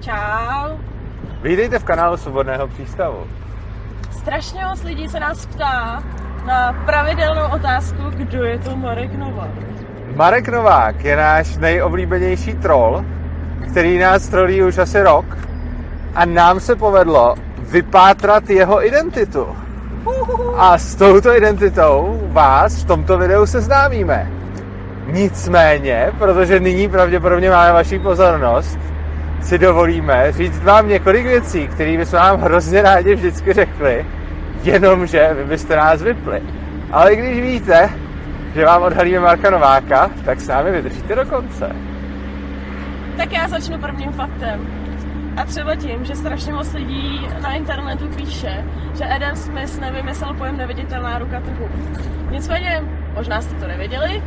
Čau. Vítejte v kanálu Svobodného přístavu. Strašně moc lidí se nás ptá na pravidelnou otázku, kdo je to Marek Novák. Marek Novák je náš nejoblíbenější troll, který nás trolí už asi rok a nám se povedlo vypátrat jeho identitu. A s touto identitou vás v tomto videu seznámíme. Nicméně, protože nyní pravděpodobně máme vaši pozornost, si dovolíme říct vám několik věcí, které bychom vám hrozně rádi vždycky řekli, jenomže vy byste nás vypli. Ale když víte, že vám odhalíme Marka Nováka, tak s námi vydržíte do konce. Tak já začnu prvním faktem. A třeba tím, že strašně moc lidí na internetu píše, že Adam Smith nevymyslel pojem neviditelná ruka trhu. Nicméně, možná jste to nevěděli,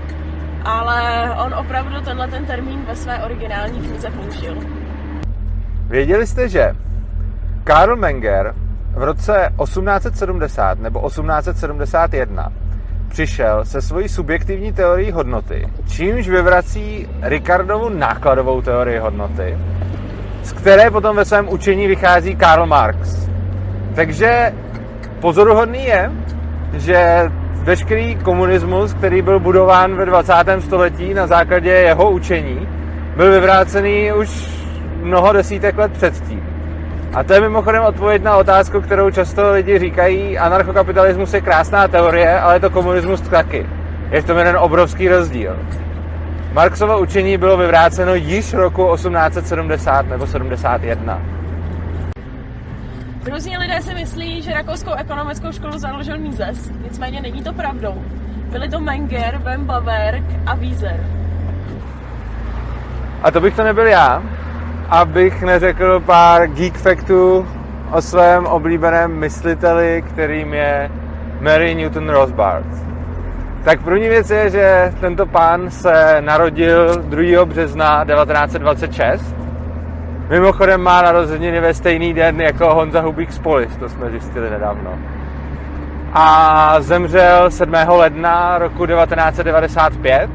ale on opravdu tenhle ten termín ve své originální knize použil. Věděli jste, že Karl Menger v roce 1870 nebo 1871 přišel se svojí subjektivní teorií hodnoty, čímž vyvrací Ricardovu nákladovou teorii hodnoty, z které potom ve svém učení vychází Karl Marx. Takže pozoruhodný je, že veškerý komunismus, který byl budován ve 20. století na základě jeho učení, byl vyvrácený už mnoho desítek let předtím. A to je mimochodem odpověď na otázku, kterou často lidi říkají, anarchokapitalismus je krásná teorie, ale je to komunismus taky. Je v tom jeden obrovský rozdíl. Marxovo učení bylo vyvráceno již roku 1870 nebo 71. Různí lidé si myslí, že rakouskou ekonomickou školu založil Mises, nicméně není to pravdou. Byli to Menger, Wim Bawerk a Wieser. A to bych to nebyl já, abych neřekl pár geek faktů o svém oblíbeném mysliteli, kterým je Mary Newton Rothbard. Tak první věc je, že tento pán se narodil 2. března 1926. Mimochodem má narozeniny ve stejný den jako Honza Hubík z Polis, to jsme zjistili nedávno. A zemřel 7. ledna roku 1995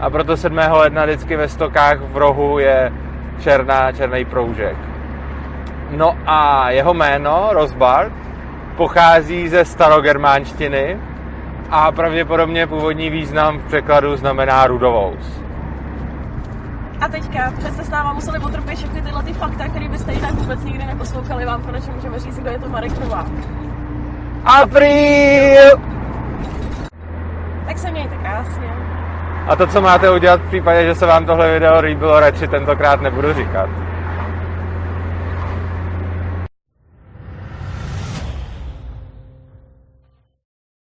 a proto 7. ledna vždycky ve stokách v rohu je černá, černý proužek. No a jeho jméno, Rosbart, pochází ze starogermánštiny a pravděpodobně původní význam v překladu znamená rudovous. A teďka, přece s náma museli potrpět všechny tyhle ty fakta, které byste jinak vůbec nikdy neposlouchali, vám konečně můžeme říct, kdo je to Marek Novák. Apríl! Tak se mějte krásně. A to, co máte udělat v případě, že se vám tohle video líbilo, radši tentokrát nebudu říkat.